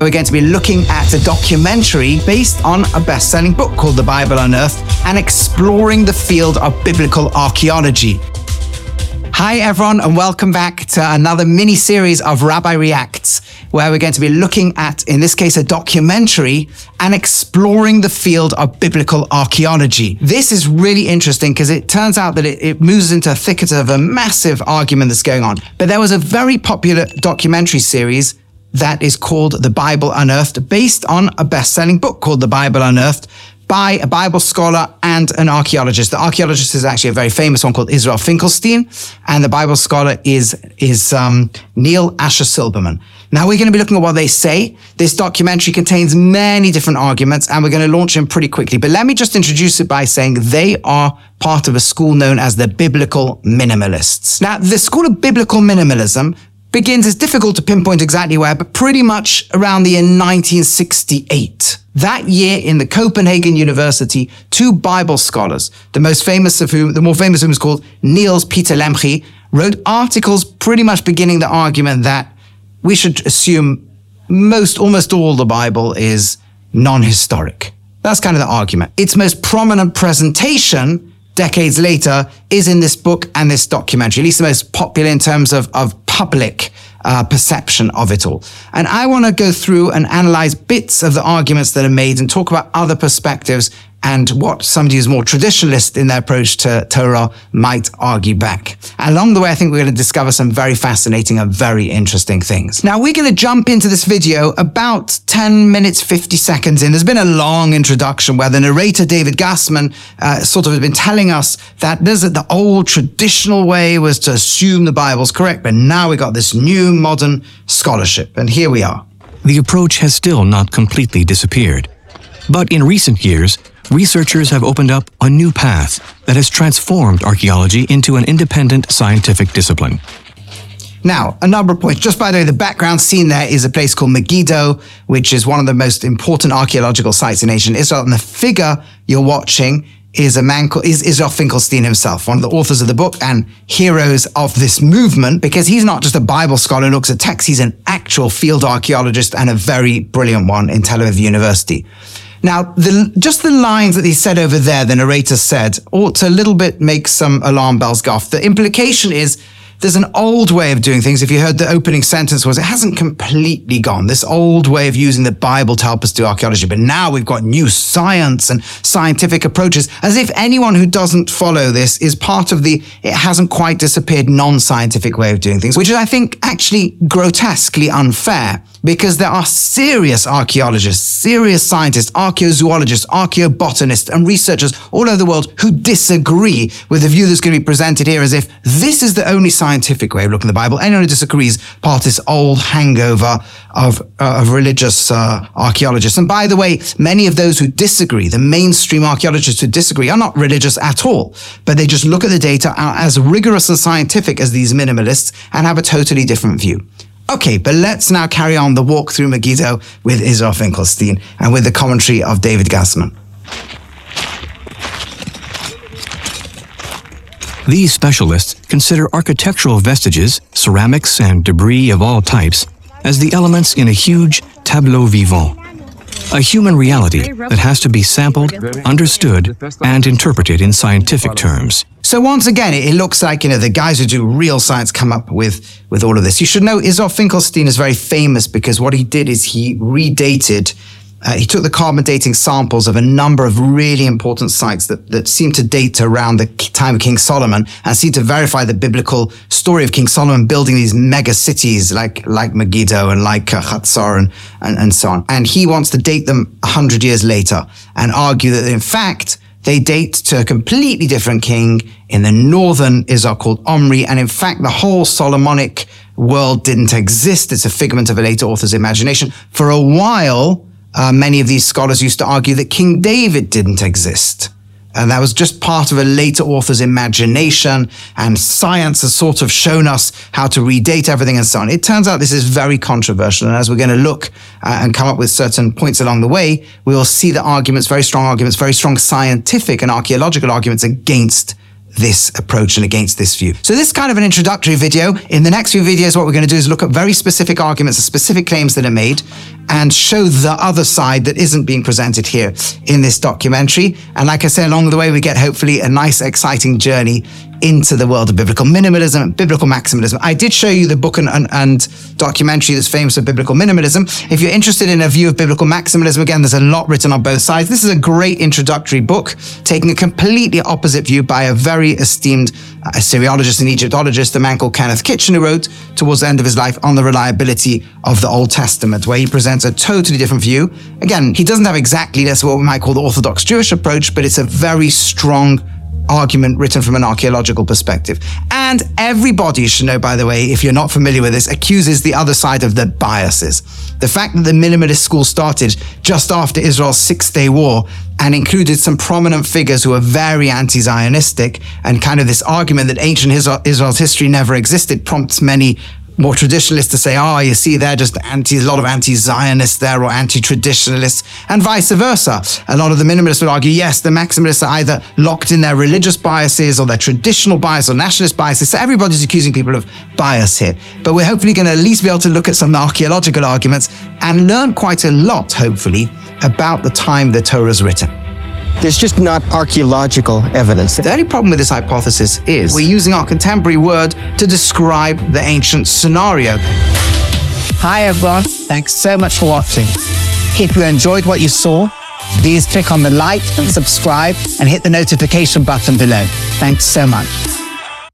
We're going to be looking at a documentary based on a best selling book called The Bible Unearthed and exploring the field of biblical archaeology. Hi, everyone, and welcome back to another mini series of Rabbi Reacts, where we're going to be looking at, in this case, a documentary and exploring the field of biblical archaeology. This is really interesting because it turns out that it, it, moves into a thicket of a massive argument that's going on. But there was a very popular documentary series that is called The Bible Unearthed, based on a best selling book called The Bible Unearthed by a Bible scholar and an archaeologist. The archaeologist is actually a very famous one called Israel Finkelstein, and the Bible scholar is, is um, Neil Asher Silberman. Now we're going to be looking at what they say. This documentary contains many different arguments, and we're going to launch them pretty quickly. But let me just introduce it by saying they are part of a school known as the Biblical Minimalists. Now, the School of Biblical Minimalism begins, it's difficult to pinpoint exactly where, but pretty much around the year 1968. That year in the Copenhagen University, two Bible scholars, the most famous of whom, the more famous of whom is called Niels Peter Lemche, wrote articles pretty much beginning the argument that we should assume most, almost all the Bible is non-historic. That's kind of the argument. Its most prominent presentation decades later is in this book and this documentary, at least the most popular in terms of, of public uh, perception of it all. And I want to go through and analyze bits of the arguments that are made and talk about other perspectives and what somebody who's more traditionalist in their approach to Torah might argue back. Along the way, I think we're going to discover some very fascinating and very interesting things. Now, we're going to jump into this video about 10 minutes, 50 seconds in. There's been a long introduction where the narrator, David Gassman, uh, sort of has been telling us that there's the old traditional way was to assume the Bible's correct, but now we got this new modern scholarship. And here we are. The approach has still not completely disappeared. But in recent years, researchers have opened up a new path that has transformed archaeology into an independent scientific discipline. Now, a number of points. Just by the way, the background scene there is a place called Megiddo, which is one of the most important archaeological sites in ancient Israel. And the figure you're watching is a man called is Israel Finkelstein himself, one of the authors of the book and heroes of this movement, because he's not just a Bible scholar who looks at texts, he's an actual field archaeologist and a very brilliant one in Tel Aviv University. Now, the, just the lines that he said over there, the narrator said, ought to a little bit make some alarm bells go off. The implication is there's an old way of doing things. If you heard the opening sentence was, it hasn't completely gone. This old way of using the Bible to help us do archaeology. But now we've got new science and scientific approaches as if anyone who doesn't follow this is part of the, it hasn't quite disappeared non-scientific way of doing things, which is, I think, actually grotesquely unfair because there are serious archaeologists, serious scientists, archaeozoologists, archaeobotanists, and researchers all over the world who disagree with the view that's going to be presented here as if this is the only scientific way of looking at the Bible. Anyone who disagrees part of this old hangover of, uh, of religious uh, archaeologists. And by the way, many of those who disagree, the mainstream archaeologists who disagree, are not religious at all, but they just look at the data as rigorous and scientific as these minimalists and have a totally different view. Okay, but let's now carry on the walk through Megiddo with Israel Finkelstein and with the commentary of David Gassman. These specialists consider architectural vestiges, ceramics, and debris of all types as the elements in a huge tableau vivant, a human reality that has to be sampled, understood, and interpreted in scientific terms. So once again, it, looks like, you know, the guys who do real science come up with, with all of this. You should know Israel Finkelstein is very famous because what he did is he redated uh, he took the carbon dating samples of a number of really important sites that, that seem to date around the time of King Solomon and seem to verify the biblical story of King Solomon building these mega cities like, like Megiddo and like uh, Hatzor and, and, and so on. And he wants to date them 100 years later and argue that in fact, they date to a completely different king in the northern Israel called Omri. And in fact, the whole Solomonic world didn't exist. It's a figment of a later author's imagination. For a while, uh, many of these scholars used to argue that King David didn't exist. And that was just part of a later author's imagination, and science has sort of shown us how to redate everything and so on. It turns out this is very controversial, and as we're going to look uh, and come up with certain points along the way, we will see the arguments, very strong arguments, very strong scientific and archaeological arguments against this approach and against this view. So this is kind of an introductory video. In the next few videos, what we're going to do is look at very specific arguments specific claims that are made and show the other side that isn't being presented here in this documentary. And like I say, along the way, we get hopefully a nice, exciting journey into the world of biblical minimalism, biblical maximalism. I did show you the book and, and, and, documentary that's famous for biblical minimalism. If you're interested in a view of biblical maximalism, again, there's a lot written on both sides. This is a great introductory book, taking a completely opposite view by a very esteemed uh, Assyriologist and Egyptologist, a man called Kenneth Kitchen, who wrote towards the end of his life on the reliability of the Old Testament, where he presents a totally different view. Again, he doesn't have exactly this what we might call the Orthodox Jewish approach, but it's a very strong argument written from an archaeological perspective. And everybody should know, by the way, if you're not familiar with this, accuses the other side of the biases. The fact that the minimalist school started just after Israel's Six Day War and included some prominent figures who were very anti Zionistic, and kind of this argument that ancient Israel's history never existed prompts many more traditionalists to say, oh, you see, they're just anti, a lot of anti-Zionists there or anti-traditionalists, and vice versa. A lot of the minimalists would argue, yes, the maximalists are either locked in their religious biases or their traditional bias or nationalist biases. So everybody's accusing people of bias here. But we're hopefully going to at least be able to look at some archaeological arguments and learn quite a lot, hopefully, about the time the Torah is written. There's just not archaeological evidence. The only problem with this hypothesis is we're using our contemporary word to describe the ancient scenario. Hi everyone, thanks so much for watching. If you enjoyed what you saw, please click on the like and subscribe and hit the notification button below. Thanks so much.